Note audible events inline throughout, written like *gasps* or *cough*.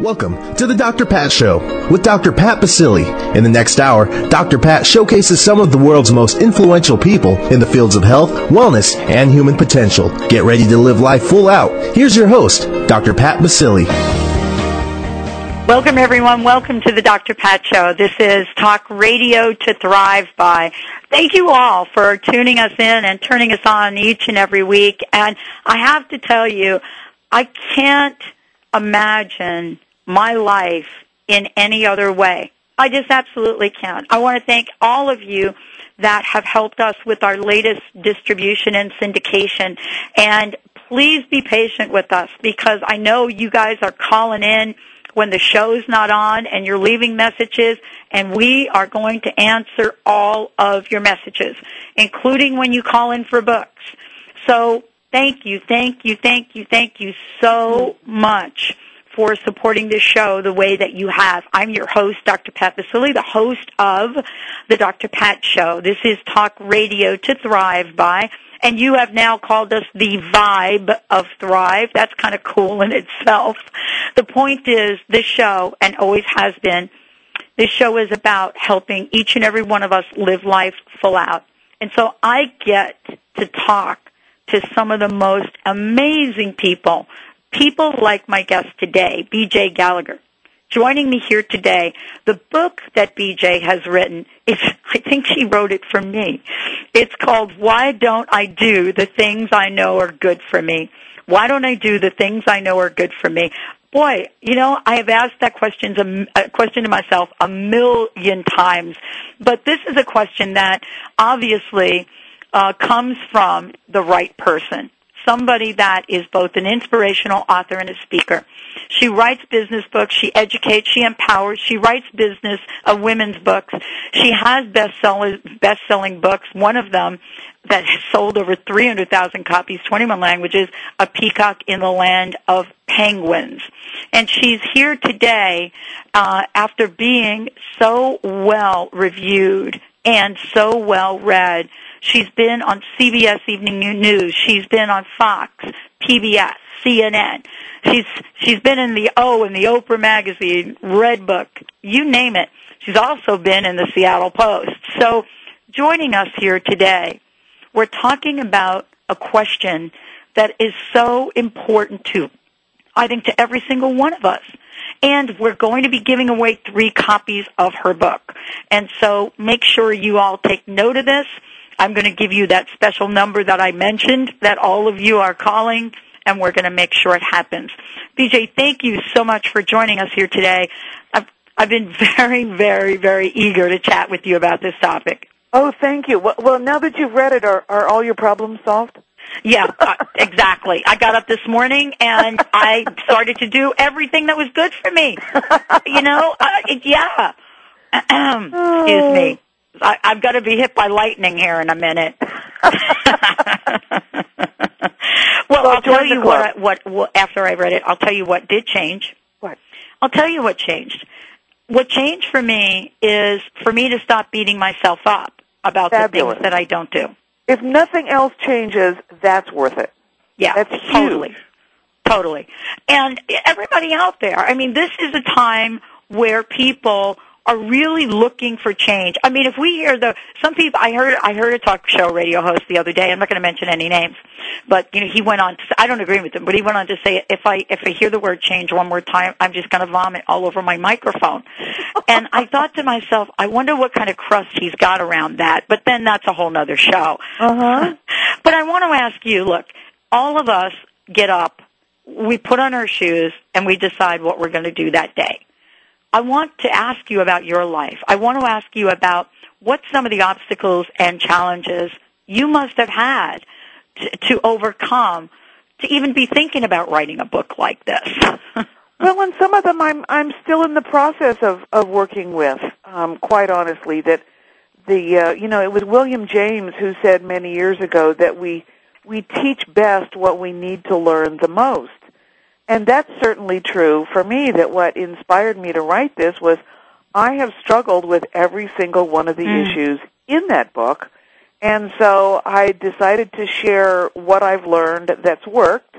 Welcome to the Dr. Pat Show with Dr. Pat Baccili. In the next hour, Dr. Pat showcases some of the world's most influential people in the fields of health, wellness, and human potential. Get ready to live life full out. Here's your host, Dr. Pat Baccili. Welcome, everyone. Welcome to the Dr. Pat Show. This is Talk Radio to Thrive by. Thank you all for tuning us in and turning us on each and every week. And I have to tell you, I can't imagine my life in any other way. I just absolutely can't. I want to thank all of you that have helped us with our latest distribution and syndication. And please be patient with us because I know you guys are calling in when the show's not on and you're leaving messages and we are going to answer all of your messages, including when you call in for books. So thank you, thank you, thank you, thank you so much for supporting this show the way that you have. I'm your host, Dr. Pat Baccili, the host of the Dr. Pat Show. This is Talk Radio to Thrive by, and you have now called us the vibe of Thrive. That's kind of cool in itself. The point is, this show, and always has been, this show is about helping each and every one of us live life full out. And so I get to talk to some of the most amazing people people like my guest today, BJ Gallagher. Joining me here today, the book that BJ has written is, *laughs* I think she wrote it for me. It's called Why Don't I Do the Things I Know Are Good for Me? Why don't I do the things I know are good for me? Boy, you know, I have asked that question, a question to myself a million times, but this is a question that obviously uh, comes from the right person somebody that is both an inspirational author and a speaker. She writes business books, she educates, she empowers, she writes business of women's books. She has best-selling books, one of them that has sold over 300,000 copies, 21 languages, A Peacock in the Land of Penguins. And she's here today uh, after being so well reviewed and so well read She's been on CBS Evening News. She's been on Fox, PBS, CNN. She's she's been in the O in the Oprah magazine, Redbook, you name it. She's also been in the Seattle Post. So, joining us here today, we're talking about a question that is so important to I think to every single one of us. And we're going to be giving away three copies of her book. And so make sure you all take note of this. I'm going to give you that special number that I mentioned that all of you are calling and we're going to make sure it happens. BJ, thank you so much for joining us here today. I've, I've been *laughs* very, very, very eager to chat with you about this topic. Oh, thank you. Well, now that you've read it, are, are all your problems solved? Yeah, uh, *laughs* exactly. I got up this morning and *laughs* I started to do everything that was good for me. You know, uh, yeah. *clears throat* Excuse me. I, I've got to be hit by lightning here in a minute. *laughs* well, well, I'll tell you what, what, what. After I read it, I'll tell you what did change. What? I'll tell you what changed. What changed for me is for me to stop beating myself up about Fabulous. the things that I don't do. If nothing else changes, that's worth it. Yeah, that's huge. totally, totally. And everybody out there, I mean, this is a time where people are really looking for change. I mean, if we hear the some people, I heard I heard a talk show radio host the other day. I'm not going to mention any names, but you know, he went on. To, I don't agree with him, but he went on to say, if I if I hear the word change one more time, I'm just going to vomit all over my microphone. *laughs* and I thought to myself, I wonder what kind of crust he's got around that. But then that's a whole other show. Uh huh. *laughs* but I want to ask you, look, all of us get up, we put on our shoes, and we decide what we're going to do that day. I want to ask you about your life. I want to ask you about what some of the obstacles and challenges you must have had to, to overcome to even be thinking about writing a book like this. *laughs* well, and some of them I'm I'm still in the process of of working with. Um, quite honestly, that the uh, you know it was William James who said many years ago that we we teach best what we need to learn the most. And that's certainly true for me that what inspired me to write this was I have struggled with every single one of the mm. issues in that book. And so I decided to share what I've learned that's worked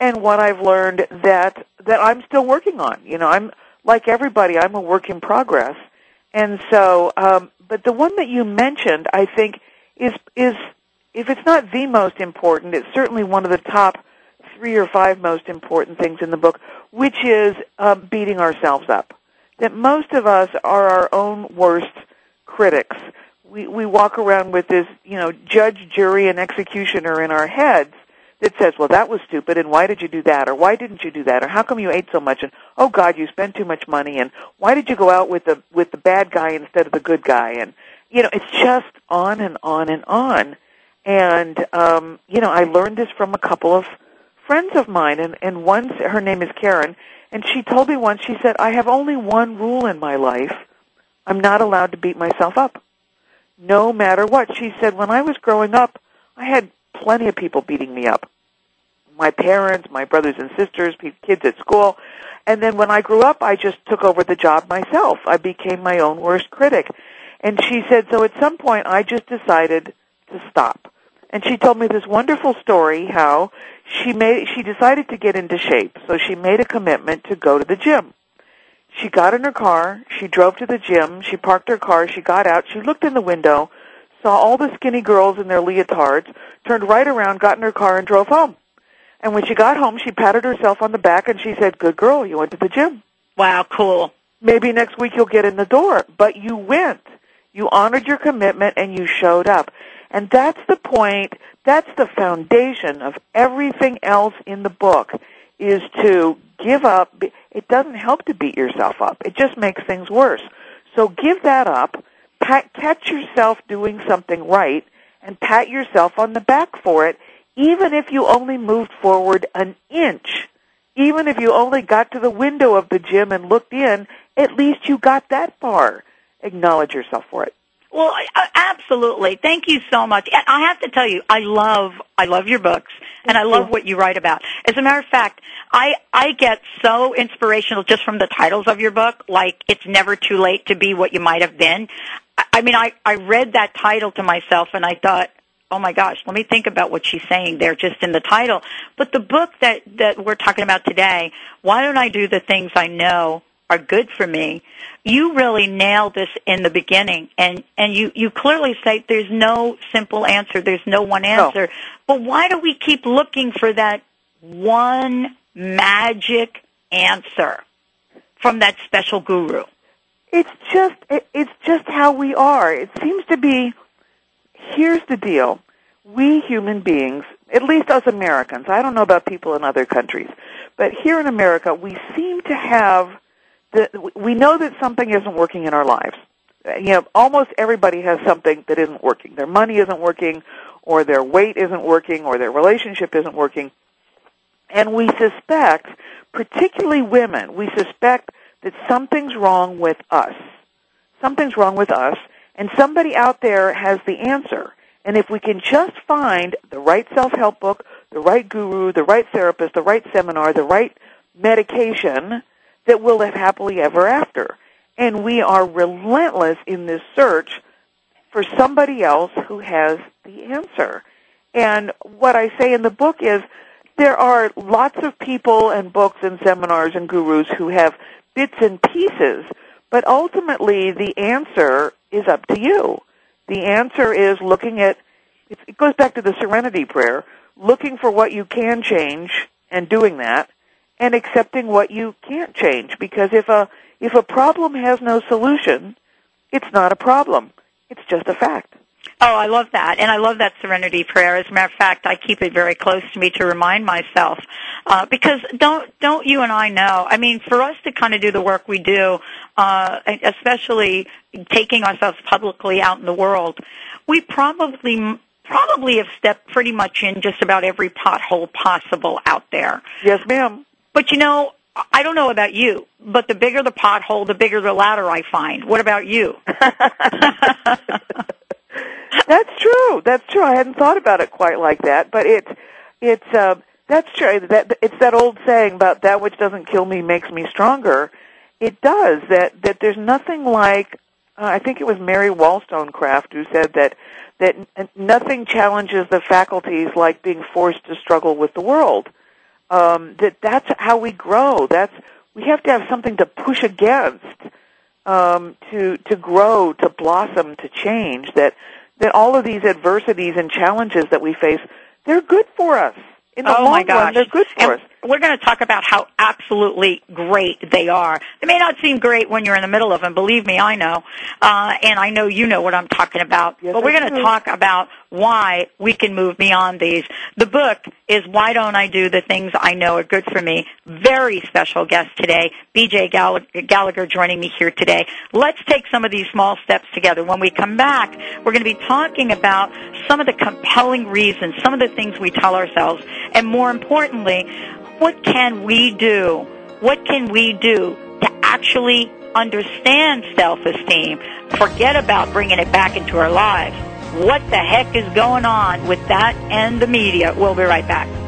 and what I've learned that that I'm still working on. You know, I'm like everybody, I'm a work in progress. And so um but the one that you mentioned I think is is if it's not the most important, it's certainly one of the top three or five most important things in the book, which is um, beating ourselves up. That most of us are our own worst critics. We we walk around with this, you know, judge, jury, and executioner in our heads that says, "Well, that was stupid, and why did you do that, or why didn't you do that, or how come you ate so much, and oh God, you spent too much money, and why did you go out with the with the bad guy instead of the good guy?" And you know, it's just on and on and on. And um, you know, I learned this from a couple of friends of mine, and and once her name is Karen, and she told me once she said, "I have only one rule in my life: I'm not allowed to beat myself up, no matter what." She said, "When I was growing up, I had plenty of people beating me up, my parents, my brothers and sisters, kids at school." And then when I grew up, I just took over the job myself. I became my own worst critic. And she said, so at some point I just decided to stop. And she told me this wonderful story how she made she decided to get into shape, so she made a commitment to go to the gym. She got in her car, she drove to the gym, she parked her car, she got out, she looked in the window, saw all the skinny girls in their leotards, turned right around, got in her car and drove home. And when she got home, she patted herself on the back and she said, "Good girl, you went to the gym." Wow, cool. Maybe next week you'll get in the door, but you went. You honored your commitment and you showed up. And that's the point, that's the foundation of everything else in the book is to give up. It doesn't help to beat yourself up. It just makes things worse. So give that up, pat, catch yourself doing something right, and pat yourself on the back for it, even if you only moved forward an inch. Even if you only got to the window of the gym and looked in, at least you got that far. Acknowledge yourself for it. Well, uh, absolutely. Thank you so much. I have to tell you, I love, I love your books, and I love what you write about. As a matter of fact, I I get so inspirational just from the titles of your book, like "It's Never Too Late to Be What You Might Have Been." I mean, I I read that title to myself, and I thought, oh my gosh, let me think about what she's saying there just in the title. But the book that that we're talking about today, why don't I do the things I know are good for me. You really nailed this in the beginning and, and you, you clearly say there's no simple answer, there's no one answer. No. But why do we keep looking for that one magic answer from that special guru? It's just it's just how we are. It seems to be here's the deal. We human beings, at least us Americans, I don't know about people in other countries, but here in America, we seem to have the, we know that something isn't working in our lives. You know, almost everybody has something that isn't working. Their money isn't working, or their weight isn't working, or their relationship isn't working. And we suspect, particularly women, we suspect that something's wrong with us. Something's wrong with us, and somebody out there has the answer. And if we can just find the right self-help book, the right guru, the right therapist, the right seminar, the right medication, that will live happily ever after. And we are relentless in this search for somebody else who has the answer. And what I say in the book is there are lots of people and books and seminars and gurus who have bits and pieces, but ultimately the answer is up to you. The answer is looking at, it goes back to the serenity prayer, looking for what you can change and doing that, and accepting what you can't change because if a if a problem has no solution, it's not a problem. It's just a fact. Oh, I love that, and I love that serenity prayer. As a matter of fact, I keep it very close to me to remind myself, uh, because don't don't you and I know? I mean, for us to kind of do the work we do, uh, especially taking ourselves publicly out in the world, we probably probably have stepped pretty much in just about every pothole possible out there. Yes, ma'am. But you know, I don't know about you, but the bigger the pothole, the bigger the ladder I find. What about you? *laughs* that's true. That's true. I hadn't thought about it quite like that, but it's it's uh, that's true. That it's that old saying about that which doesn't kill me makes me stronger. It does. That that there's nothing like. Uh, I think it was Mary Wollstonecraft who said that that nothing challenges the faculties like being forced to struggle with the world. Um, that that's how we grow. That's we have to have something to push against um, to to grow, to blossom, to change. That that all of these adversities and challenges that we face, they're good for us. In the oh long run, they're good for and us. We're going to talk about how absolutely great they are. They may not seem great when you're in the middle of them. Believe me, I know, uh, and I know you know what I'm talking about. Yes, but we're going to talk about why we can move beyond these. The book is Why Don't I Do the Things I Know Are Good for Me. Very special guest today, BJ Gallagher joining me here today. Let's take some of these small steps together. When we come back, we're going to be talking about some of the compelling reasons, some of the things we tell ourselves, and more importantly, what can we do? What can we do to actually understand self-esteem? Forget about bringing it back into our lives. What the heck is going on with that and the media? We'll be right back.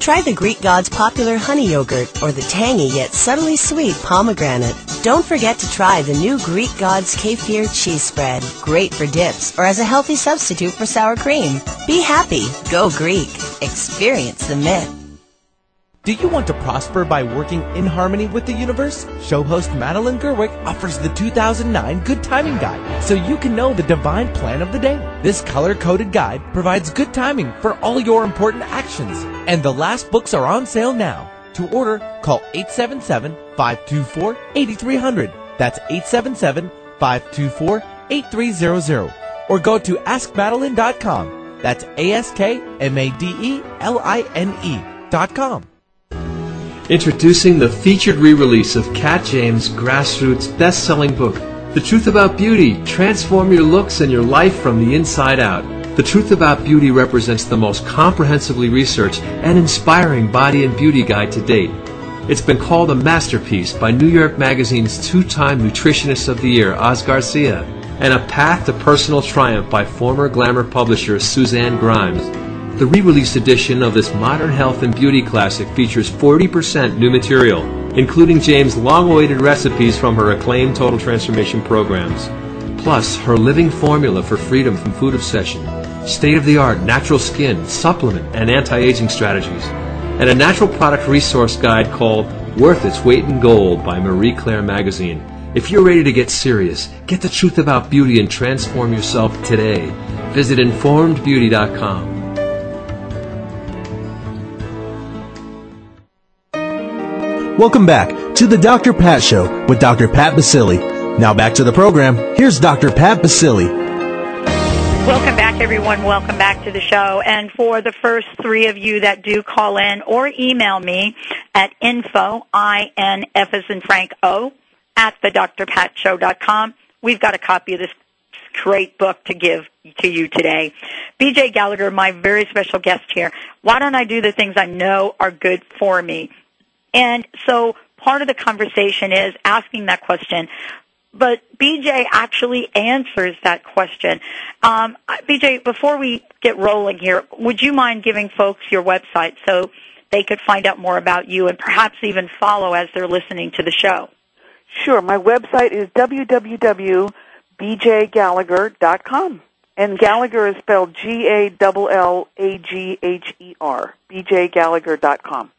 Try the Greek God's popular honey yogurt or the tangy yet subtly sweet pomegranate. Don't forget to try the new Greek God's kefir cheese spread. Great for dips or as a healthy substitute for sour cream. Be happy. Go Greek. Experience the myth. Do you want to prosper by working in harmony with the universe? Show host Madeline Gerwick offers the 2009 Good Timing Guide so you can know the divine plan of the day. This color coded guide provides good timing for all your important actions. And the last books are on sale now. To order, call 877 524 8300. That's 877 524 8300. Or go to askmadeline.com. That's A S K M A D E L I N E dot com. Introducing the featured re-release of Kat James' grassroots best-selling book, The Truth About Beauty: Transform Your Looks and Your Life from the Inside Out. The Truth About Beauty represents the most comprehensively researched and inspiring body and beauty guide to date. It's been called a masterpiece by New York Magazine's two-time Nutritionist of the Year, Oz Garcia, and a path to personal triumph by former glamour publisher Suzanne Grimes. The re-released edition of this modern health and beauty classic features 40% new material, including James' long-awaited recipes from her acclaimed Total Transformation programs, plus her living formula for freedom from food obsession, state-of-the-art natural skin, supplement, and anti-aging strategies, and a natural product resource guide called Worth Its Weight in Gold by Marie Claire Magazine. If you're ready to get serious, get the truth about beauty and transform yourself today. Visit informedbeauty.com. Welcome back to the Dr. Pat Show with Dr. Pat Baccili. Now back to the program. Here's Dr. Pat Baccili. Welcome back, everyone. Welcome back to the show. And for the first three of you that do call in or email me at info, I-N-F as in Frank O, at the drpatshow.com, we've got a copy of this great book to give to you today. BJ Gallagher, my very special guest here. Why don't I do the things I know are good for me? And so part of the conversation is asking that question. But BJ actually answers that question. Um, BJ, before we get rolling here, would you mind giving folks your website so they could find out more about you and perhaps even follow as they're listening to the show? Sure. My website is www.bjgallagher.com. And Gallagher is spelled G-A-L-L-A-G-H-E-R. bjgallagher.com.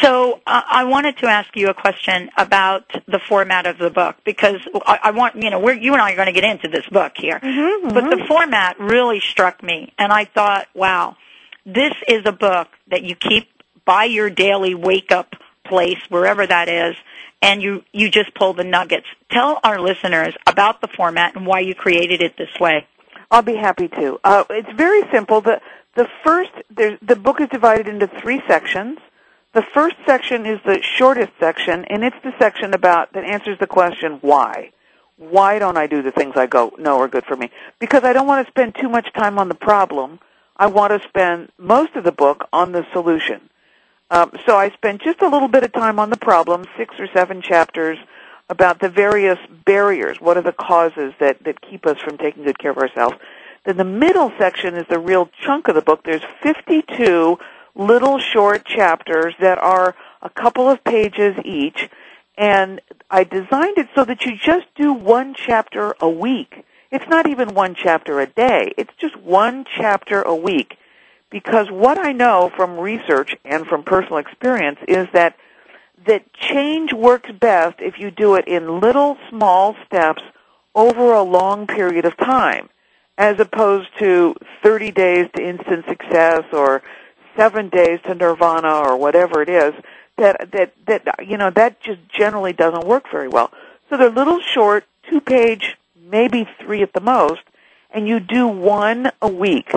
So uh, I wanted to ask you a question about the format of the book because I, I want you know we're, you and I are going to get into this book here, mm-hmm, but the format really struck me, and I thought, wow, this is a book that you keep by your daily wake up place wherever that is, and you you just pull the nuggets. Tell our listeners about the format and why you created it this way. I'll be happy to. Uh, it's very simple. The the first the book is divided into three sections. The first section is the shortest section, and it's the section about that answers the question why. Why don't I do the things I go know are good for me? Because I don't want to spend too much time on the problem. I want to spend most of the book on the solution. Um, so I spent just a little bit of time on the problem, six or seven chapters about the various barriers. What are the causes that, that keep us from taking good care of ourselves? Then the middle section is the real chunk of the book. There's 52 little short chapters that are a couple of pages each. And I designed it so that you just do one chapter a week. It's not even one chapter a day. It's just one chapter a week. Because what I know from research and from personal experience is that that change works best if you do it in little small steps over a long period of time as opposed to 30 days to instant success or seven days to nirvana or whatever it is, that that that you know that just generally doesn't work very well. So they're little short, two page, maybe three at the most, and you do one a week.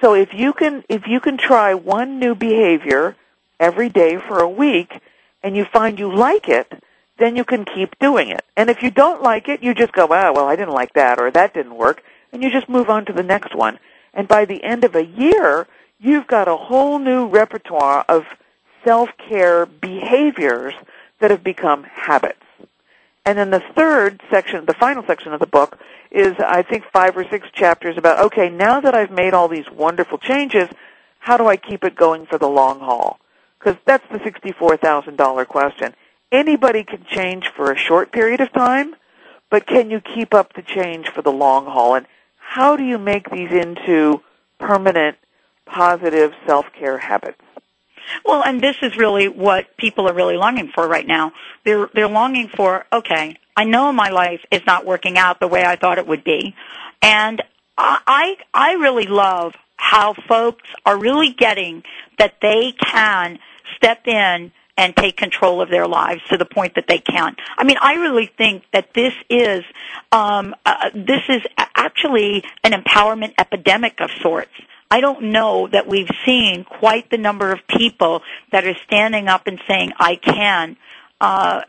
So if you can if you can try one new behavior every day for a week and you find you like it, then you can keep doing it. And if you don't like it, you just go, oh, well, I didn't like that or that didn't work, and you just move on to the next one. And by the end of a year, you've got a whole new repertoire of self-care behaviors that have become habits. And then the third section, the final section of the book, is I think five or six chapters about, okay, now that I've made all these wonderful changes, how do I keep it going for the long haul? Because that's the $64,000 question. Anybody can change for a short period of time, but can you keep up the change for the long haul? And how do you make these into permanent positive self-care habits. Well, and this is really what people are really longing for right now. They're they're longing for, okay, I know my life is not working out the way I thought it would be. And I I really love how folks are really getting that they can step in and take control of their lives to the point that they can. I mean, I really think that this is um, uh, this is actually an empowerment epidemic of sorts. I don't know that we've seen quite the number of people that are standing up and saying, I can, uh,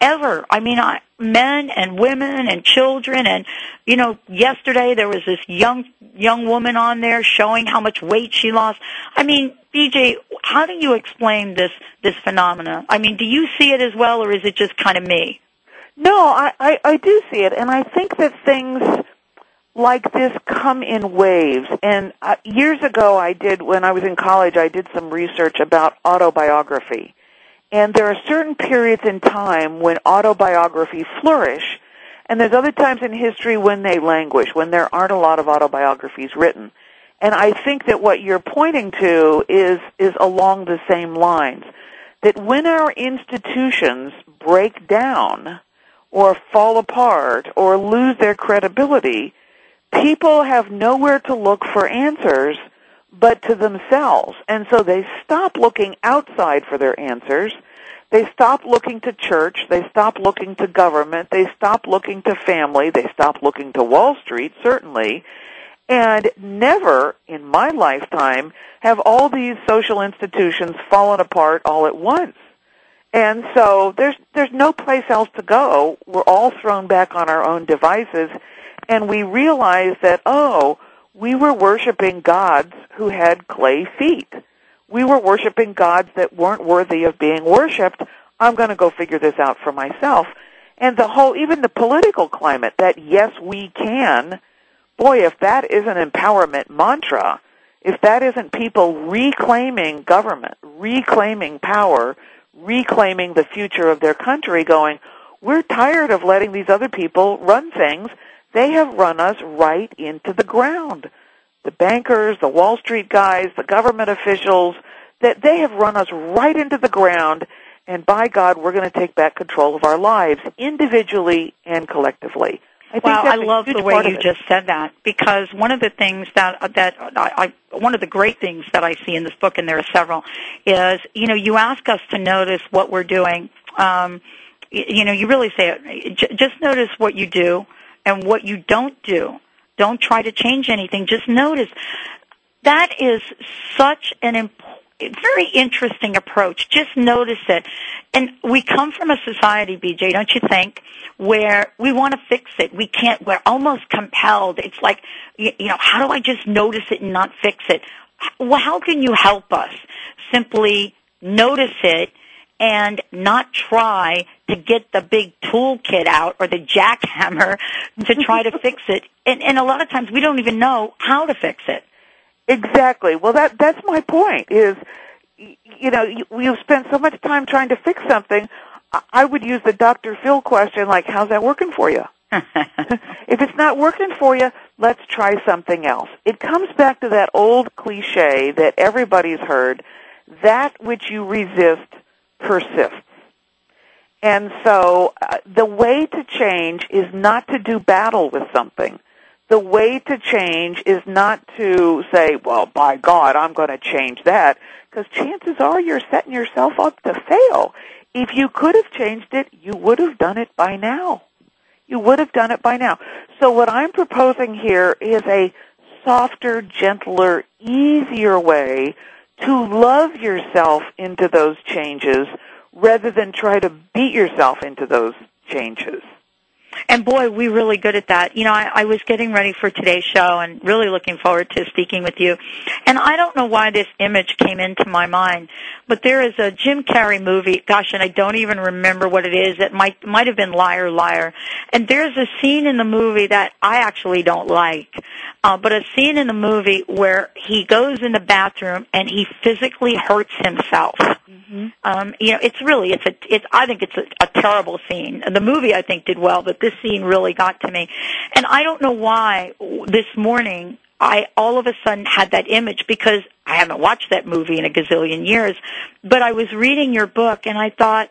ever. I mean, I, men and women and children and, you know, yesterday there was this young, young woman on there showing how much weight she lost. I mean, BJ, how do you explain this, this phenomena? I mean, do you see it as well or is it just kind of me? No, I, I, I do see it and I think that things, like this come in waves. And uh, years ago, I did when I was in college, I did some research about autobiography. And there are certain periods in time when autobiography flourish, and there's other times in history when they languish, when there aren't a lot of autobiographies written. And I think that what you're pointing to is is along the same lines. That when our institutions break down or fall apart or lose their credibility, people have nowhere to look for answers but to themselves. And so they stop looking outside for their answers. They stop looking to church. They stop looking to government. They stop looking to family. They stop looking to Wall Street, certainly. And never in my lifetime have all these social institutions fallen apart all at once. And so there's there's no place else to go. We're all thrown back on our own devices and we realized that, oh, we were worshiping gods who had clay feet. We were worshiping gods that weren't worthy of being worshiped. I'm going to go figure this out for myself. And the whole, even the political climate, that yes, we can, boy, if that isn't empowerment mantra, if that isn't people reclaiming government, reclaiming power, reclaiming the future of their country, going, we're tired of letting these other people run things they have run us right into the ground. The bankers, the Wall Street guys, the government officials, that they have run us right into the ground and by God, we're going to take back control of our lives individually and collectively. I wow, I love the way you just said that because one of the things that that I, I one of the great things that I see in this book, and there are several, is you know you ask us to notice what we're doing. Um, you, you know, you really say it. J- just notice what you do and what you don't do. Don't try to change anything. Just notice. That is such an important very interesting approach. Just notice it. And we come from a society, BJ, don't you think, where we want to fix it. We can't, we're almost compelled. It's like, you, know, how do I just notice it and not fix it? Well, how can you help us? Simply notice it and not try to get the big toolkit out or the jackhammer to try to fix it. And, and a lot of times we don't even know how to fix it. Exactly. Well, that that's my point. Is you know you, you've spent so much time trying to fix something. I would use the Dr. Phil question, like, "How's that working for you?" *laughs* if it's not working for you, let's try something else. It comes back to that old cliche that everybody's heard: that which you resist persists. And so, uh, the way to change is not to do battle with something the way to change is not to say, well, by God, I'm going to change that, because chances are you're setting yourself up to fail. If you could have changed it, you would have done it by now. You would have done it by now. So what I'm proposing here is a softer, gentler, easier way to love yourself into those changes rather than try to beat yourself into those changes. And boy, we're really good at that. You know, I, I was getting ready for today's show and really looking forward to speaking with you. And I don't know why this image came into my mind, but there is a Jim Carrey movie, gosh, and I don't even remember what it is. It might, might have been Liar Liar. And there's a scene in the movie that I actually don't like. Uh, but a scene in the movie where he goes in the bathroom and he physically hurts himself. Mm-hmm. Um, you know, it's really, it's a, it's, I think it's a, a terrible scene. The movie I think did well, but this scene really got to me. And I don't know why this morning I all of a sudden had that image because I haven't watched that movie in a gazillion years, but I was reading your book and I thought,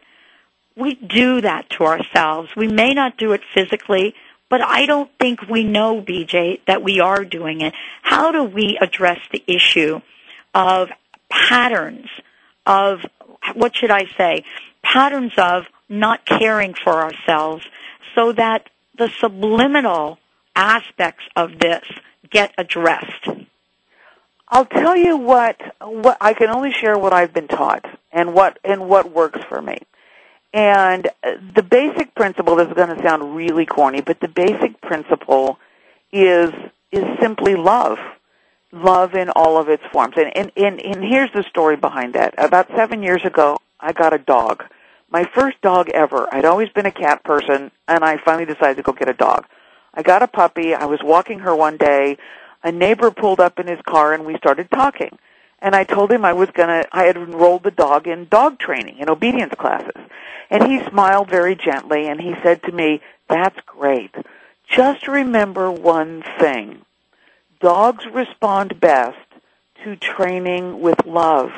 we do that to ourselves. We may not do it physically, but I don't think we know, BJ, that we are doing it. How do we address the issue of patterns of, what should I say, patterns of not caring for ourselves so that the subliminal aspects of this get addressed? I'll tell you what, what I can only share what I've been taught and what and what works for me. And the basic principle this is going to sound really corny, but the basic principle is is simply love. Love in all of its forms. And, and, and, and here's the story behind that. About seven years ago, I got a dog. My first dog ever. I'd always been a cat person, and I finally decided to go get a dog. I got a puppy. I was walking her one day. A neighbor pulled up in his car, and we started talking and I told him I was going to, I had enrolled the dog in dog training, in obedience classes. And he smiled very gently and he said to me, that's great. Just remember one thing. Dogs respond best to training with love,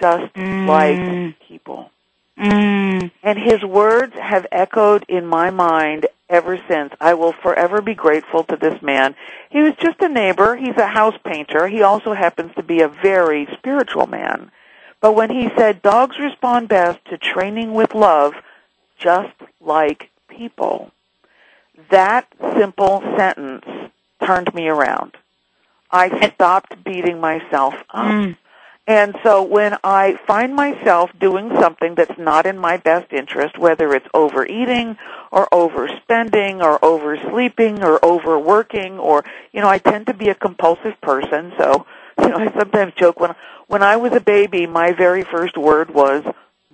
just mm. like people. Mm. And his words have echoed in my mind ever since. I will forever be grateful to this man. He was just a neighbor. He's a house painter. He also happens to be a very spiritual man. But when he said dogs respond best to training with love, just like people, that simple sentence turned me around. I stopped beating myself up. Mm. And so when I find myself doing something that's not in my best interest, whether it's overeating or overspending or oversleeping or overworking or, you know, I tend to be a compulsive person, so, *laughs* you know, I sometimes joke when, when I was a baby, my very first word was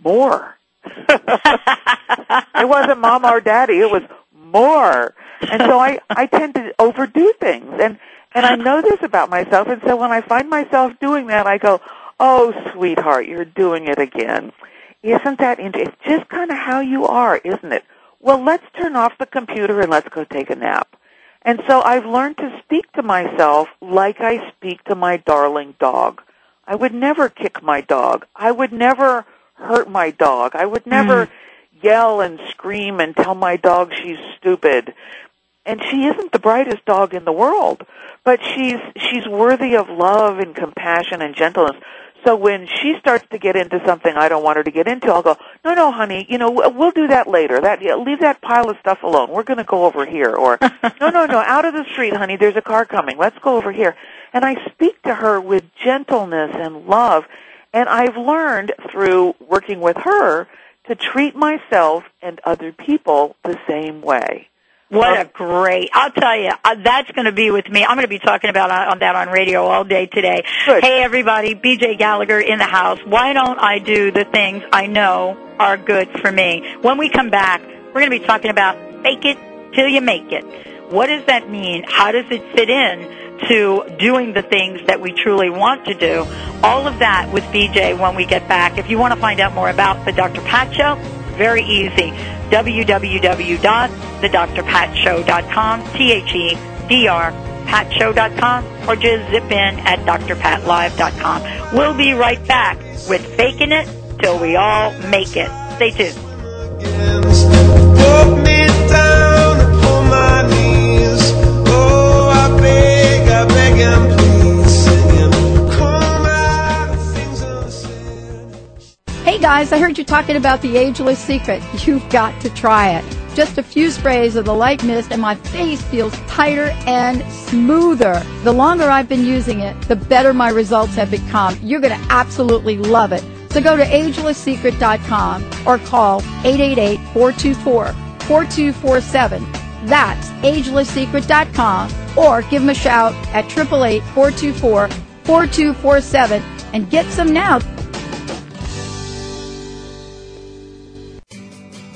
more. *laughs* it wasn't mom or daddy, it was more. And so I, I tend to overdo things. And, and I know this about myself, and so when I find myself doing that, I go, Oh, sweetheart, you're doing it again. Isn't that interesting? It's just kind of how you are, isn't it? well, let's turn off the computer and let's go take a nap. And so I've learned to speak to myself like I speak to my darling dog. I would never kick my dog. I would never hurt my dog. I would never mm. yell and scream and tell my dog she's stupid. And she isn't the brightest dog in the world, but she's she's worthy of love and compassion and gentleness. So when she starts to get into something I don't want her to get into, I'll go, no, no, honey, you know, we'll do that later. That yeah, leave that pile of stuff alone. We're going to go over here. Or, *laughs* no, no, no, out of the street, honey. There's a car coming. Let's go over here. And I speak to her with gentleness and love. And I've learned through working with her to treat myself and other people the same way. What a great! I'll tell you, uh, that's going to be with me. I'm going to be talking about uh, on that on radio all day today. Good. Hey, everybody! BJ Gallagher in the house. Why don't I do the things I know are good for me? When we come back, we're going to be talking about fake it till you make it. What does that mean? How does it fit in to doing the things that we truly want to do? All of that with BJ when we get back. If you want to find out more about the Dr. Pat Show, very easy. www.thedrpatshow.com, T-H-E-D-R, patshow.com, or just zip in at drpatlive.com. We'll be right back with Faking It Till We All Make It. Stay tuned. Guys, I heard you talking about the ageless secret. You've got to try it. Just a few sprays of the light mist and my face feels tighter and smoother. The longer I've been using it, the better my results have become. You're going to absolutely love it. So go to agelesssecret.com or call 888-424-4247. That's agelesssecret.com or give them a shout at 888-424-4247 and get some now.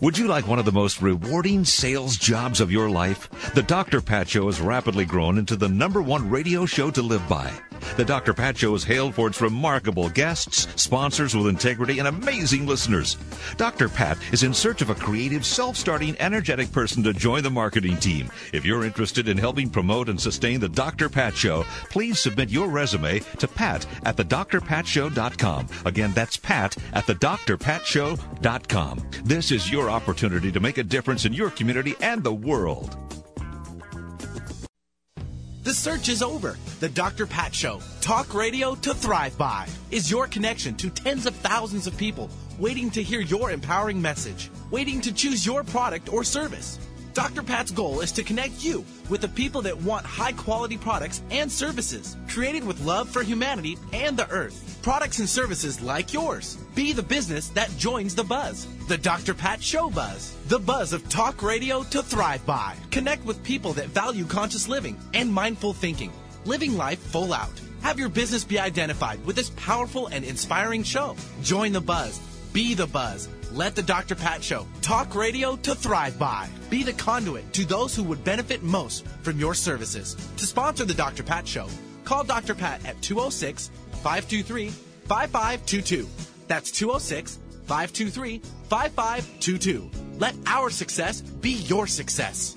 Would you like one of the most rewarding sales jobs of your life? The Dr. Pat Show has rapidly grown into the number one radio show to live by. The Dr. Pat Show is hailed for its remarkable guests, sponsors with integrity, and amazing listeners. Dr. Pat is in search of a creative, self-starting, energetic person to join the marketing team. If you're interested in helping promote and sustain the Dr. Pat Show, please submit your resume to pat at thedrpatshow.com. Again, that's pat at thedrpatshow.com. This is your opportunity to make a difference in your community and the world. The search is over. The Dr. Pat Show, talk radio to thrive by, is your connection to tens of thousands of people waiting to hear your empowering message, waiting to choose your product or service. Dr. Pat's goal is to connect you with the people that want high quality products and services created with love for humanity and the earth. Products and services like yours. Be the business that joins the buzz. The Dr. Pat Show Buzz. The buzz of talk radio to thrive by. Connect with people that value conscious living and mindful thinking. Living life full out. Have your business be identified with this powerful and inspiring show. Join the buzz. Be the buzz let the Dr. Pat Show talk radio to thrive by. Be the conduit to those who would benefit most from your services. To sponsor the Dr. Pat Show, call Dr. Pat at 206 523 5522. That's 206 523 5522. Let our success be your success.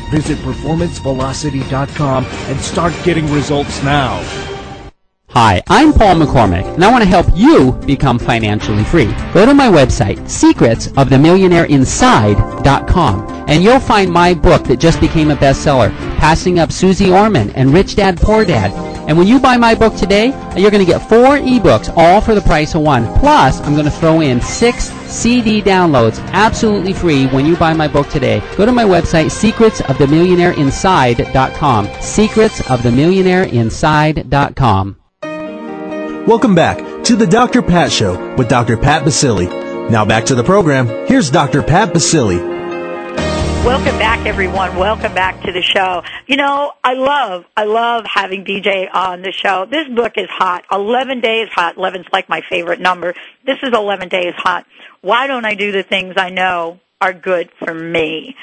Visit performancevelocity.com and start getting results now. Hi, I'm Paul McCormick, and I want to help you become financially free. Go to my website, secretsofthemillionaireinside.com, and you'll find my book that just became a bestseller, Passing Up Susie Orman and Rich Dad Poor Dad. And when you buy my book today, you're going to get four ebooks, all for the price of one. Plus, I'm going to throw in six CD downloads absolutely free when you buy my book today. Go to my website, secretsofthemillionaireinside.com. Secretsofthemillionaireinside.com. Welcome back to the Dr. Pat Show with Dr. Pat Baccili. Now back to the program. Here's Dr. Pat Baccili. Welcome back, everyone. Welcome back to the show. You know, I love, I love having BJ on the show. This book is hot. 11 days hot. 11's like my favorite number. This is 11 days hot. Why don't I do the things I know are good for me?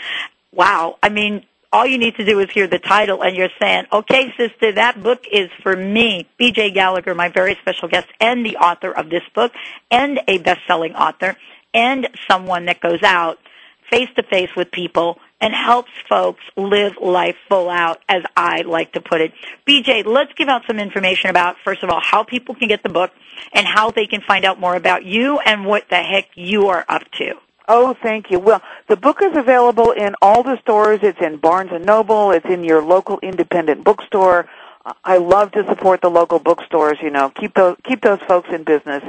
Wow. I mean, all you need to do is hear the title and you're saying, okay, sister, that book is for me. BJ Gallagher, my very special guest and the author of this book and a best-selling author and someone that goes out face to face with people and helps folks live life full out, as I like to put it. BJ, let's give out some information about, first of all, how people can get the book and how they can find out more about you and what the heck you are up to. Oh, thank you. Well, the book is available in all the stores. It's in Barnes and Noble. It's in your local independent bookstore. I love to support the local bookstores. You know, keep those keep those folks in business.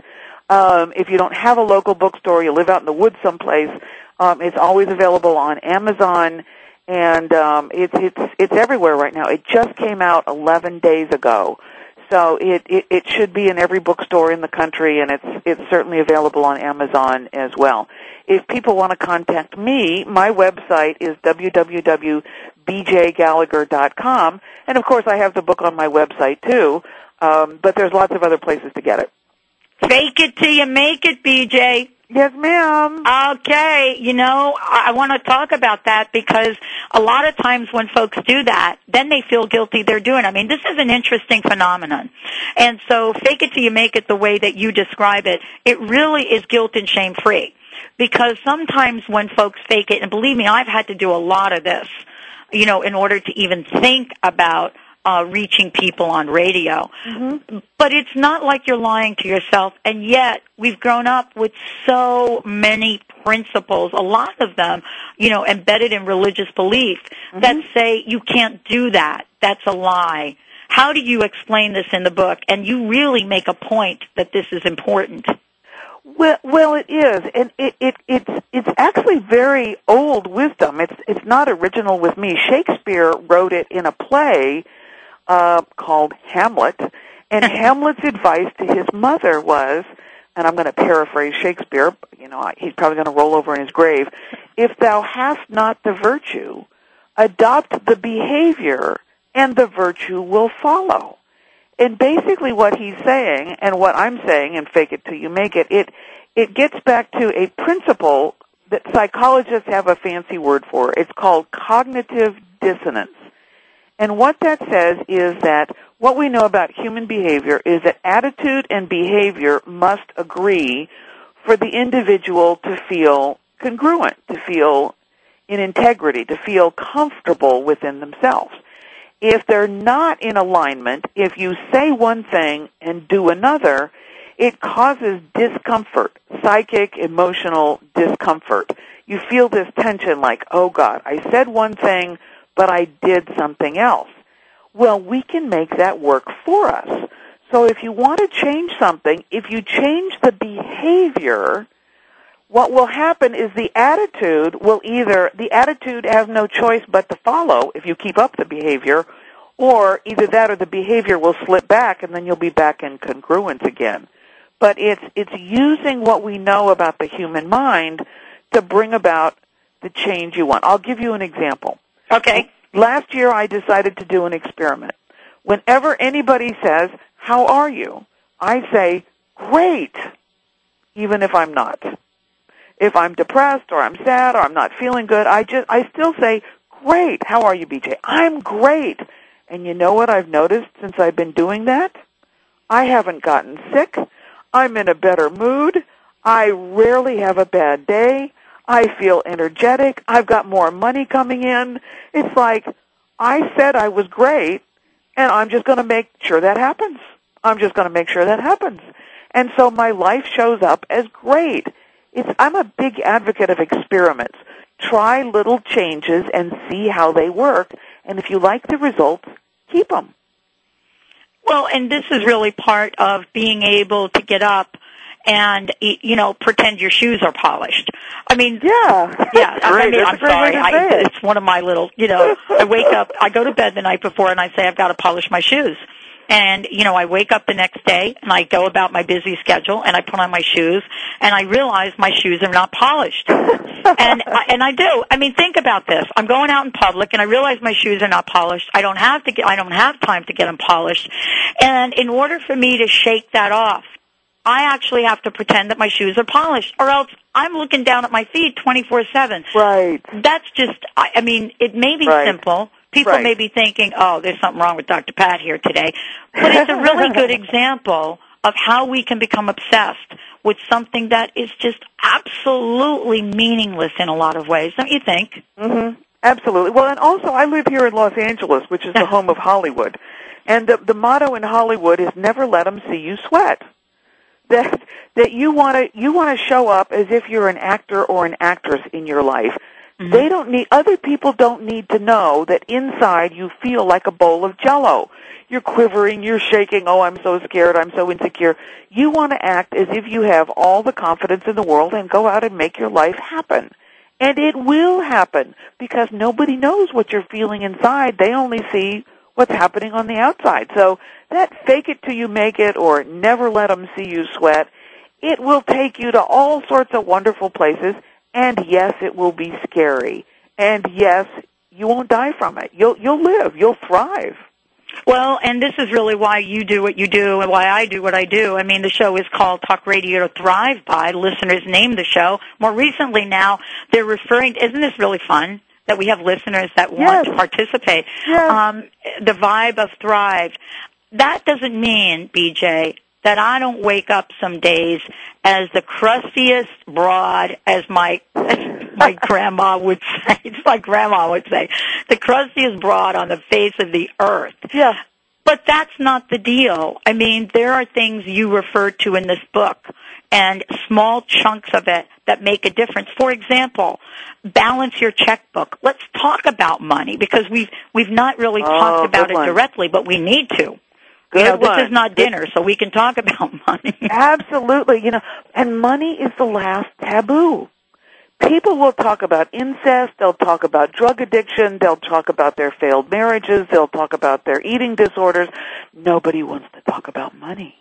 Um, if you don't have a local bookstore, you live out in the woods someplace. Um, it's always available on Amazon, and um, it's it's it's everywhere right now. It just came out 11 days ago, so it, it it should be in every bookstore in the country, and it's it's certainly available on Amazon as well. If people want to contact me, my website is www.bjgallagher.com, and of course I have the book on my website too. Um, but there's lots of other places to get it. Fake it till you make it, BJ. Yes, ma'am. Okay, you know, I want to talk about that because a lot of times when folks do that, then they feel guilty they're doing. I mean, this is an interesting phenomenon. And so fake it till you make it the way that you describe it, it really is guilt and shame free. Because sometimes when folks fake it, and believe me, I've had to do a lot of this, you know, in order to even think about uh, reaching people on radio. Mm-hmm. But it's not like you're lying to yourself, and yet we've grown up with so many principles, a lot of them, you know, embedded in religious belief mm-hmm. that say you can't do that. That's a lie. How do you explain this in the book? And you really make a point that this is important. Well, well, it is, and it, it it's it's actually very old wisdom. It's it's not original with me. Shakespeare wrote it in a play uh, called Hamlet, and *laughs* Hamlet's advice to his mother was, and I'm going to paraphrase Shakespeare. You know, he's probably going to roll over in his grave. If thou hast not the virtue, adopt the behavior, and the virtue will follow. And basically, what he's saying, and what I'm saying, and fake it till you make it, it it gets back to a principle that psychologists have a fancy word for. It's called cognitive dissonance. And what that says is that what we know about human behavior is that attitude and behavior must agree for the individual to feel congruent, to feel in integrity, to feel comfortable within themselves. If they're not in alignment, if you say one thing and do another, it causes discomfort, psychic, emotional discomfort. You feel this tension like, oh God, I said one thing, but I did something else. Well, we can make that work for us. So if you want to change something, if you change the behavior, what will happen is the attitude will either, the attitude has no choice but to follow if you keep up the behavior, or either that or the behavior will slip back and then you'll be back in congruence again. But it's, it's using what we know about the human mind to bring about the change you want. I'll give you an example. Okay. Last year I decided to do an experiment. Whenever anybody says, how are you? I say, great, even if I'm not. If I'm depressed or I'm sad or I'm not feeling good, I just, I still say, great, how are you BJ? I'm great. And you know what I've noticed since I've been doing that? I haven't gotten sick. I'm in a better mood. I rarely have a bad day. I feel energetic. I've got more money coming in. It's like I said I was great, and I'm just going to make sure that happens. I'm just going to make sure that happens. And so my life shows up as great. It's, I'm a big advocate of experiments. Try little changes and see how they work. And if you like the results, keep them. Well, and this is really part of being able to get up and you know pretend your shoes are polished. I mean, yeah, yeah. I mean, I'm a great way sorry. I, it. it's one of my little, you know. I wake up, I go to bed the night before, and I say I've got to polish my shoes. And you know, I wake up the next day and I go about my busy schedule and I put on my shoes and I realize my shoes are not polished. and I, and I do. I mean, think about this. I'm going out in public and I realize my shoes are not polished. I don't have to get. I don't have time to get them polished. And in order for me to shake that off, I actually have to pretend that my shoes are polished, or else I'm looking down at my feet 24/7. Right. That's just. I, I mean, it may be Right. simple. People Right. may be thinking, "Oh, there's something wrong with Dr. Pat here today," but it's a really *laughs* good example of how we can become obsessed with something that is just absolutely meaningless in a lot of ways. Don't you think? Mm-hmm. Absolutely. Well, and also I live here in Los Angeles, which is the *laughs* home of Hollywood, and the the motto in Hollywood is never let them see you sweat. That that you want to you want to show up as if you're an actor or an actress in your life. Mm-hmm. They don't need other people don't need to know that inside you feel like a bowl of jello. You're quivering, you're shaking, oh I'm so scared, I'm so insecure. You want to act as if you have all the confidence in the world and go out and make your life happen. And it will happen because nobody knows what you're feeling inside. They only see what's happening on the outside. So that fake it till you make it or never let them see you sweat, it will take you to all sorts of wonderful places. And yes, it will be scary. And yes, you won't die from it. You'll, you'll live. You'll thrive. Well, and this is really why you do what you do and why I do what I do. I mean, the show is called Talk Radio Thrive by. Listeners name the show. More recently now, they're referring, isn't this really fun? That we have listeners that want to participate. Um, the vibe of Thrive. That doesn't mean, BJ, that I don't wake up some days as the crustiest broad, as my as *laughs* my grandma would say. It's *laughs* my grandma would say, the crustiest broad on the face of the earth. Yeah. But that's not the deal. I mean, there are things you refer to in this book and small chunks of it that make a difference. For example, balance your checkbook. Let's talk about money because we've we've not really Oh, talked about it one. directly, but we need to. Good you know, one. this is not dinner, so we can talk *laughs* about money. Absolutely. You know, and money is the last taboo. People will talk about incest, they'll talk about drug addiction, they'll talk about their failed marriages, they'll talk about their eating disorders. Nobody wants to talk about money.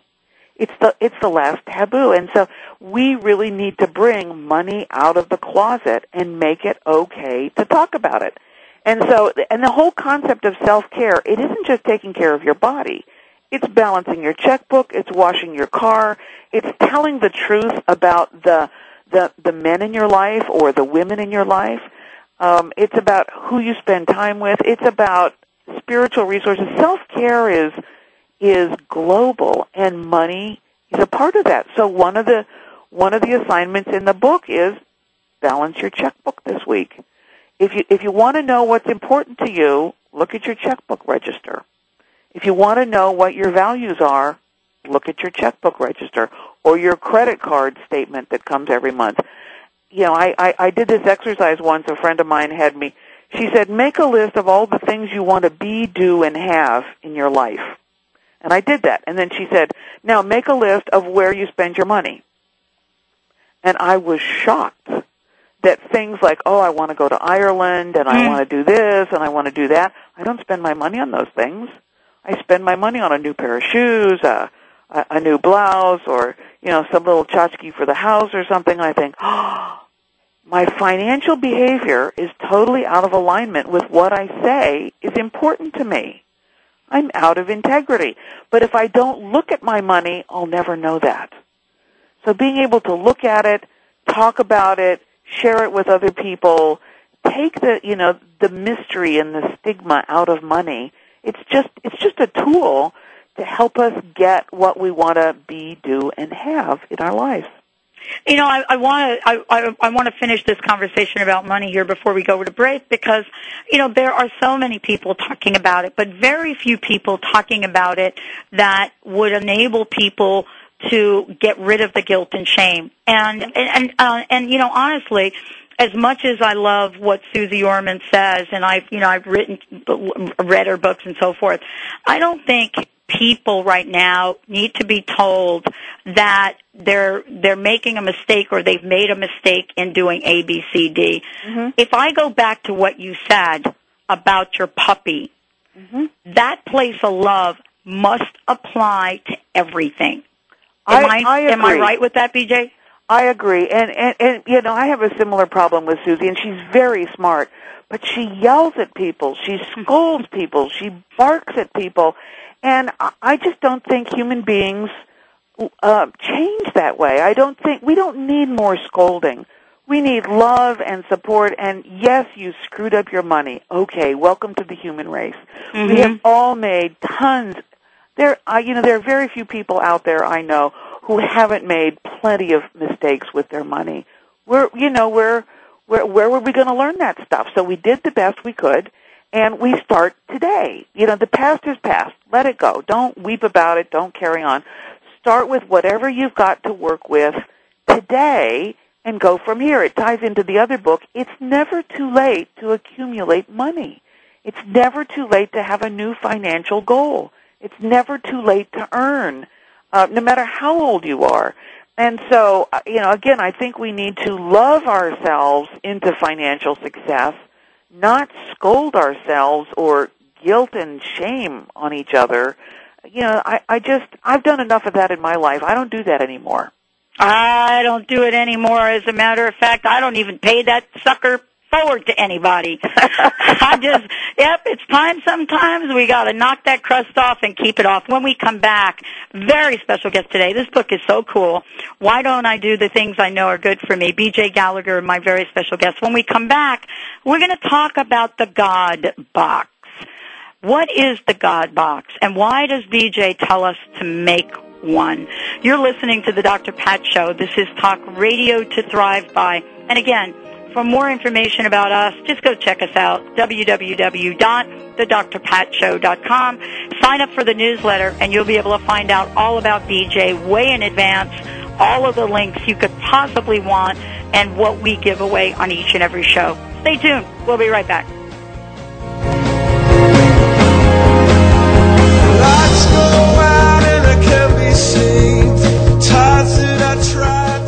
It's the it's the last taboo. And so we really need to bring money out of the closet and make it okay to talk about it. And so and the whole concept of self-care, it isn't just taking care of your body. It's balancing your checkbook, it's washing your car, it's telling the truth about the the the men in your life or the women in your life. Um, it's about who you spend time with. It's about spiritual resources. Self care is is global, and money is a part of that. So one of the one of the assignments in the book is balance your checkbook this week. If you if you want to know what's important to you, look at your checkbook register. If you want to know what your values are, look at your checkbook register or your credit card statement that comes every month. You know, I, I, I did this exercise once. A friend of mine had me. She said, make a list of all the things you want to be, do, and have in your life. And I did that. And then she said, now make a list of where you spend your money. And I was shocked that things like, oh, I want to go to Ireland and I mm. want to do this and I want to do that. I don't spend my money on those things. I spend my money on a new pair of shoes, a, a, a new blouse, or you know some little tchotchke for the house or something. I think, oh, *gasps* my financial behavior is totally out of alignment with what I say is important to me. I'm out of integrity. But if I don't look at my money, I'll never know that. So being able to look at it, talk about it, share it with other people, take the you know the mystery and the stigma out of money. It's just it's just a tool to help us get what we want to be, do, and have in our life. You know, I want to I, I, I want to finish this conversation about money here before we go over to break because you know there are so many people talking about it, but very few people talking about it that would enable people to get rid of the guilt and shame. And and and, uh, and you know, honestly, as much as I love what Suze Orman says, and I've you know I've written read her books and so forth, I don't think people right now need to be told that they're they're making a mistake or they've made a mistake in doing A B C D. Mm-hmm. If I go back to what you said about your puppy, mm-hmm. that place of love must apply to everything. Am I, I am I right with that, BJ? I agree, and, and and you know I have a similar problem with Suze, and she's very smart, but she yells at people, she *laughs* scolds people, she barks at people, and I- I just don't think human beings uh, change that way. I don't think we don't need more scolding. We need love and support. And yes, you screwed up your money. Okay, welcome to the human race. We Mhm. have all made tons. There, uh, you know, there are very few people out there I know who haven't made plenty of mistakes with their money. We're, you know, we're, where, where were we going to learn that stuff? So we did the best we could, and we start today. You know, the past is past. Let it go. Don't weep about it. Don't carry on. Start with whatever you've got to work with today and go from here. It ties into the other book. It's never too late to accumulate money. It's never too late to have a new financial goal. It's never too late to earn, uh, no matter how old you are. And so, uh, you know, again, I think we need to love ourselves into financial success, not scold ourselves or guilt and shame on each other. You know, I, I just, I've done enough of that in my life. I don't do that anymore. I don't do it anymore. As a matter of fact, I don't even pay that sucker forward to anybody. *laughs* I just, yep, it's time sometimes. We gotta knock that crust off and keep it off. When we come back, very special guest today. This book is so cool. Why don't I do the things I know are good for me? BJ Gallagher, my very special guest. When we come back, we're gonna talk about the God box. What is the God box and why does BJ tell us to make one? You're listening to the Dr. Pat Show. This is Talk Radio to Thrive By. And again, for more information about us, just go check us out, www.thedrpatshow.com. Sign up for the newsletter and you'll be able to find out all about BJ way in advance, all of the links you could possibly want, and what we give away on each and every show. Stay tuned. We'll be right back. Lights go out and I can't be saved. Tides that I tried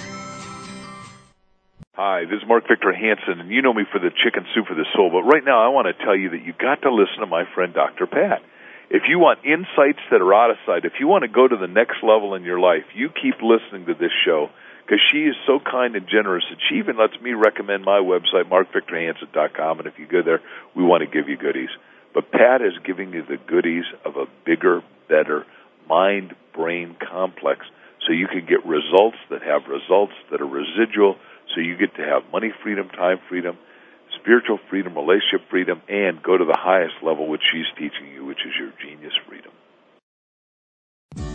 Hi, this is Mark Victor Hansen, and you know me for the chicken soup for the soul. But right now, I want to tell you that you've got to listen to my friend Dr. Pat. If you want insights that are out of sight, if you want to go to the next level in your life, you keep listening to this show because she is so kind and generous that she even lets me recommend my website, markvictorhansen.com. And if you go there, we want to give you goodies. But Pat is giving you the goodies of a bigger, better mind brain complex so you can get results that have results that are residual so you get to have money freedom, time freedom, spiritual freedom, relationship freedom, and go to the highest level which she's teaching you, which is your genius freedom.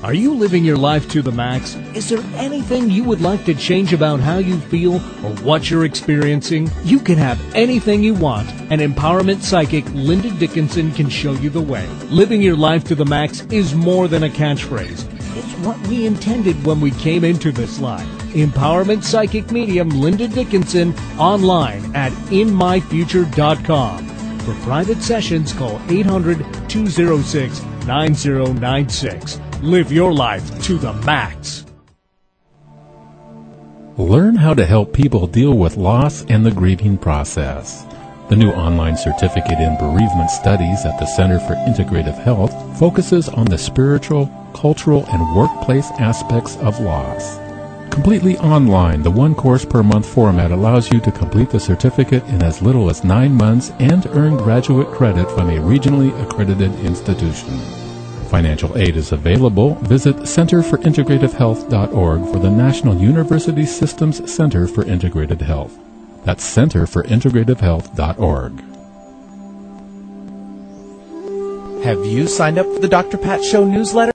Are you living your life to the max? Is there anything you would like to change about how you feel or what you're experiencing? You can have anything you want, and empowerment psychic Linda Dickinson can show you the way. Living your life to the max is more than a catchphrase. It's what we intended when we came into this life. Empowerment psychic medium Linda Dickinson online at inmyfuture.com. For private sessions, call 800 206 9096. Live your life to the max. Learn how to help people deal with loss and the grieving process. The new online certificate in bereavement studies at the Center for Integrative Health focuses on the spiritual, cultural, and workplace aspects of loss. Completely online. The one course per month format allows you to complete the certificate in as little as nine months and earn graduate credit from a regionally accredited institution. Financial aid is available. Visit centerforintegrativehealth.org for the National University Systems Center for Integrated Health. That's centerforintegrativehealth.org. Have you signed up for the Dr. Pat Show newsletter?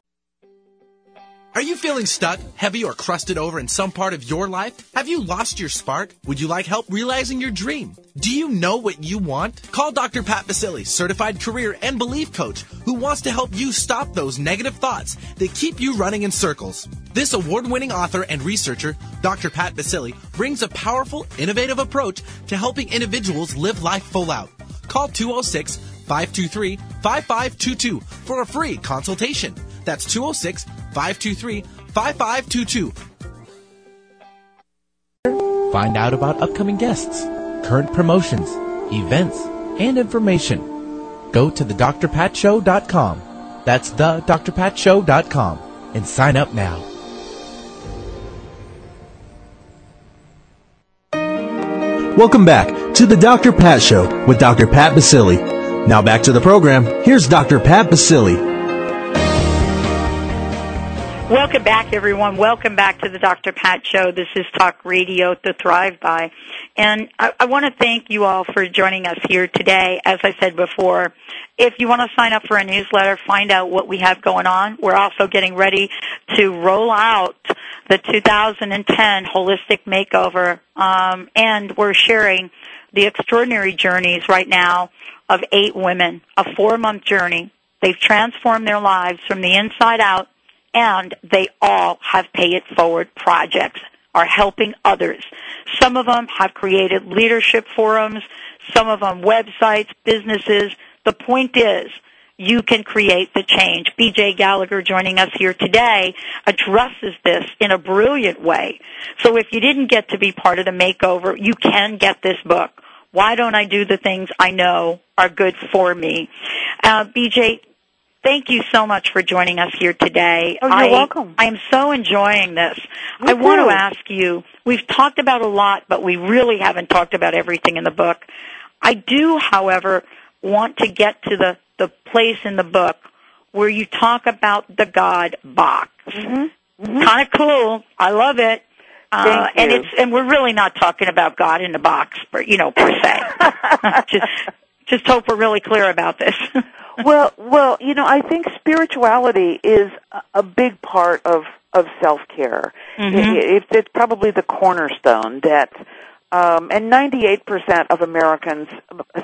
Are you feeling stuck, heavy, or crusted over in some part of your life? Have you lost your spark? Would you like help realizing your dream? Do you know what you want? Call Dr. Pat Baccili, certified career and belief coach, who wants to help you stop those negative thoughts that keep you running in circles. This award winning author and researcher, Dr. Pat Baccili, brings a powerful, innovative approach to helping individuals live life full out. Call 206 523 5522 for a free consultation. That's 206 523 5522. Find out about upcoming guests, current promotions, events, and information. Go to thedrpatshow.com. That's thedrpatshow.com and sign up now. Welcome back to the Dr. Pat Show with Dr. Pat Baccili. Now back to the program. Here's Dr. Pat Baccili. Welcome back, everyone. Welcome back to the Dr. Pat Show. This is Talk Radio to Thrive By. And I, I want to thank you all for joining us here today. As I said before, if you want to sign up for a newsletter, find out what we have going on. We're also getting ready to roll out the 2010 Holistic Makeover, um, and we're sharing the extraordinary journeys right now of eight women, a four-month journey. They've transformed their lives from the inside out and they all have pay it forward projects are helping others. Some of them have created leadership forums, some of them websites, businesses. The point is, you can create the change. BJ Gallagher joining us here today addresses this in a brilliant way. So if you didn't get to be part of the makeover, you can get this book. Why don't I do the things I know are good for me? Uh, BJ, Thank you so much for joining us here today. Oh, you're I, welcome. I am so enjoying this. Me I want to ask you, we've talked about a lot, but we really haven't talked about everything in the book. I do, however, want to get to the, the place in the book where you talk about the God box. Mm-hmm. Kind of cool. I love it. Uh, and it's and we're really not talking about God in the box, per, you know, per se. *laughs* *laughs* just just hope we're really clear about this. *laughs* well, well, you know, I think spirituality is a- big part of of self care. Mhm. It, it's probably the cornerstone that, um, and ninety eight percent of Americans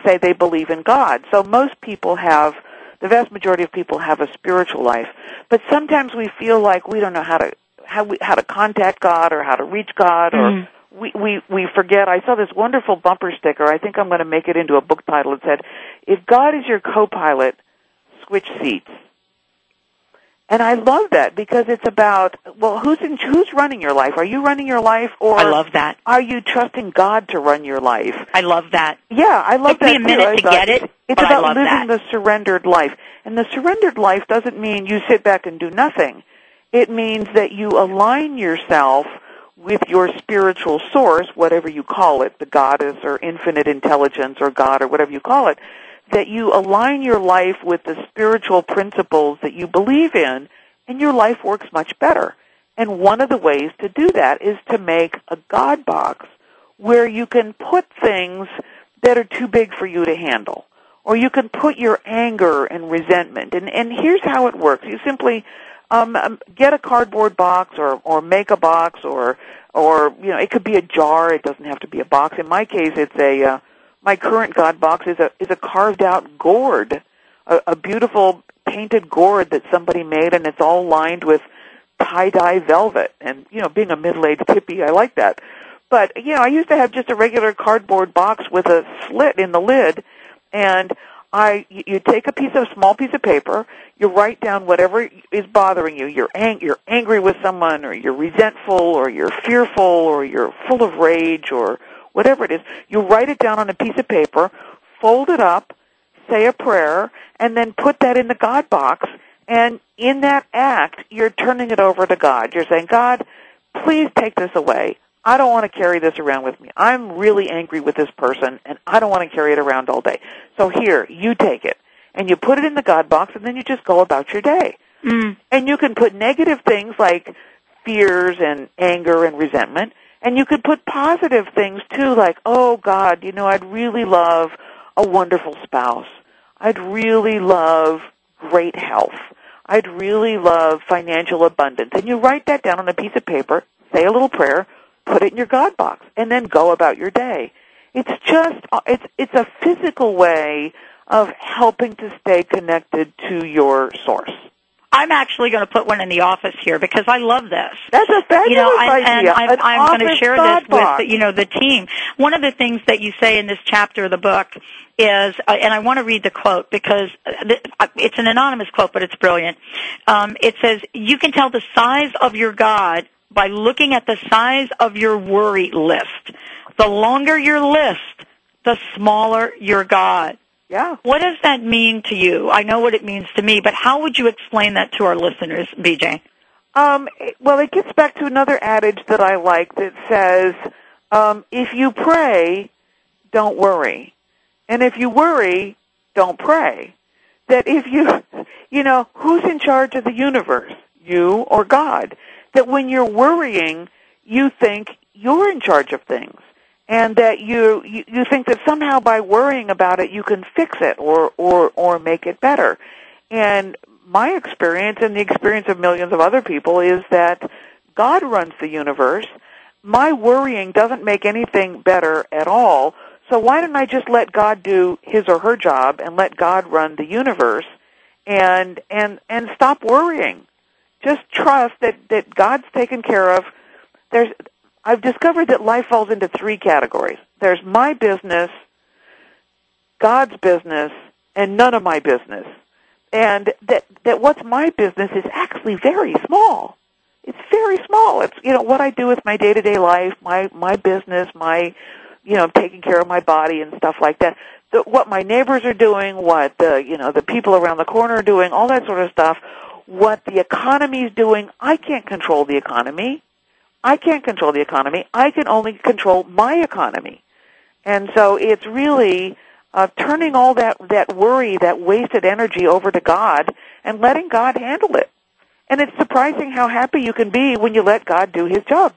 say they believe in God. So most people have. The vast majority of people have a spiritual life, but sometimes we feel like we don't know how to how we how to contact God or how to reach God or Mhm. We, we we forget. I saw this wonderful bumper sticker. I think I'm going to make it into a book title. It said, "If God is your co-pilot, switch seats." And I love that because it's about well, who's in, who's running your life? Are you running your life, or I love that. Are you trusting God to run your life? I love that. Yeah, I love Took me that a minute too. To get it, It's, it's but I about living that. the surrendered life, and the surrendered life doesn't mean you sit back and do nothing. It means that you align yourself with your spiritual source, whatever you call it, the goddess or infinite intelligence or God or whatever you call it, that you align your life with the spiritual principles that you believe in, and your life works much better. And one of the ways to do that is to make a God box where you can put things that are too big for you to handle. Or you can put your anger and resentment. And, and here's how it works. You simply um, um, get a cardboard box or, or make a box or, or, you know, it could be a jar. It doesn't have to be a box. In my case, it's a, uh, my current God box is a, is a carved out gourd. A, a beautiful painted gourd that somebody made and it's all lined with tie-dye velvet. And, you know, being a middle-aged hippie, I like that. But, you know, I used to have just a regular cardboard box with a slit in the lid and I you take a piece of small piece of paper, you write down whatever is bothering you. You're ang- you're angry with someone or you're resentful or you're fearful or you're full of rage or whatever it is. You write it down on a piece of paper, fold it up, say a prayer, and then put that in the God box. And in that act, you're turning it over to God. You're saying, God, please take this away. I don't want to carry this around with me. I'm really angry with this person, and I don't want to carry it around all day. So here, you take it, and you put it in the God box, and then you just go about your day. Mm. And you can put negative things like fears and anger and resentment, and you could put positive things too, like, oh God, you know, I'd really love a wonderful spouse. I'd really love great health. I'd really love financial abundance. And you write that down on a piece of paper, say a little prayer, put it in your God box, and then go about your day. It's just, it's, it's a physical way of helping to stay connected to your source. I'm actually going to put one in the office here because I love this. That's a fabulous you know, I, idea. and I'm, An I'm going to share this box. with you know the team. One of the things that you say in this chapter of the book is, uh, and I want to read the quote because uh, uh, it's an anonymous quote, but it's brilliant. Um, it says, "You can tell the size of your God by looking at the size of your worry list. The longer your list, the smaller your God." Yeah. What does that mean to you? I know what it means to me, but how would you explain that to our listeners, BJ? Um, well, it gets back to another adage that I like that says, um, if you pray, don't worry. And if you worry, don't pray. That if you, *laughs* you know, who's in charge of the universe? You or God? That when you're worrying, you think you're in charge of things. And that you, you, you think that somehow by worrying about it you can fix it or, or, or make it better. And my experience and the experience of millions of other people is that God runs the universe. My worrying doesn't make anything better at all. So why don't I just let God do his or her job and let God run the universe and and and stop worrying. Just trust that that God's taken care of. There's I've discovered that life falls into three categories. There's my business, God's business, and none of my business. And that that what's my business is actually very small. It's very small. It's you know what I do with my day to day life, my my business, my you know taking care of my body and stuff like that. The, what my neighbors are doing, what the you know the people around the corner are doing, all that sort of stuff. What the economy is doing, I can't control the economy. I can't control the economy. I can only control my economy. And so it's really uh, turning all that, that worry, that wasted energy over to God and letting God handle it. And it's surprising how happy you can be when you let God do His job.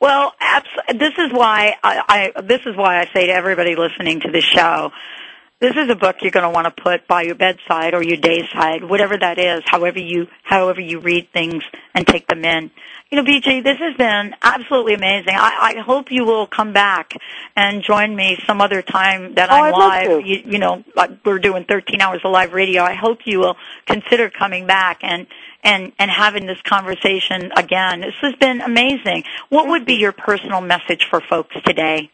Well, abs- this is why I, I this is why I say to everybody listening to this show, this is a book you're going to want to put by your bedside or your dayside, whatever that is, however you however you read things and take them in. You know, BJ, this has been absolutely amazing. I, I hope you will come back and join me some other time that Oh, I'm I'd live. You, you know, we're doing 13 hours of live radio. I hope you will consider coming back and and and having this conversation again. This has been amazing. What would be your personal message for folks today?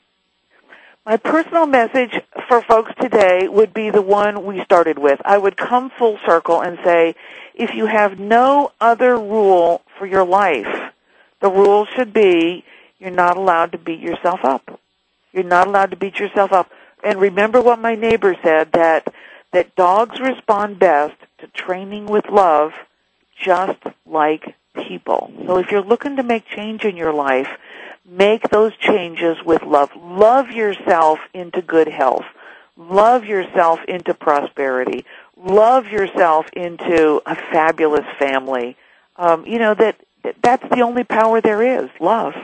My personal message for folks today would be the one we started with. I would come full circle and say, if you have no other rule for your life, the rule should be you're not allowed to beat yourself up. You're not allowed to beat yourself up. And remember what my neighbor said that that dogs respond best to training with love just like people. So if you're looking to make change in your life, make those changes with love. Love yourself into good health. Love yourself into prosperity. Love yourself into a fabulous family. Um, you know that that's the only power there is. Love.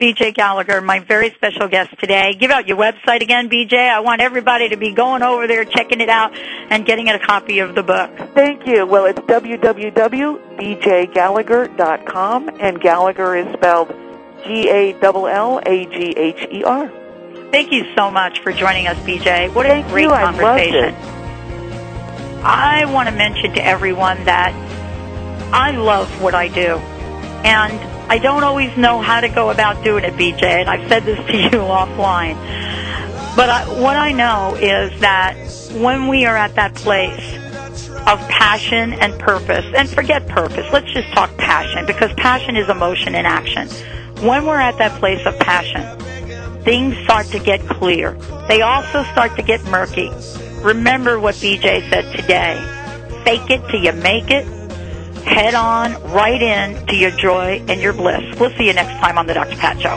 BJ Gallagher, my very special guest today. Give out your website again, BJ. I want everybody to be going over there, checking it out, and getting a copy of the book. Thank you. Well, it's www.bjgallagher.com, and Gallagher is spelled G-A-L-L-A-G-H-E-R. Thank you so much for joining us, BJ. What a Thank great you. Conversation. it. I want to mention to everyone that I love what I do. And I don't always know how to go about doing it, BJ, and I've said this to you *laughs* offline. But I, what I know is that when we are at that place of passion and purpose, and forget purpose, let's just talk passion, because passion is emotion in action. When we're at that place of passion, things start to get clear. They also start to get murky. Remember what BJ said today. Fake it till you make it. head on right in to your joy and your bliss. We'll see you next time on the Dr. Pat Show.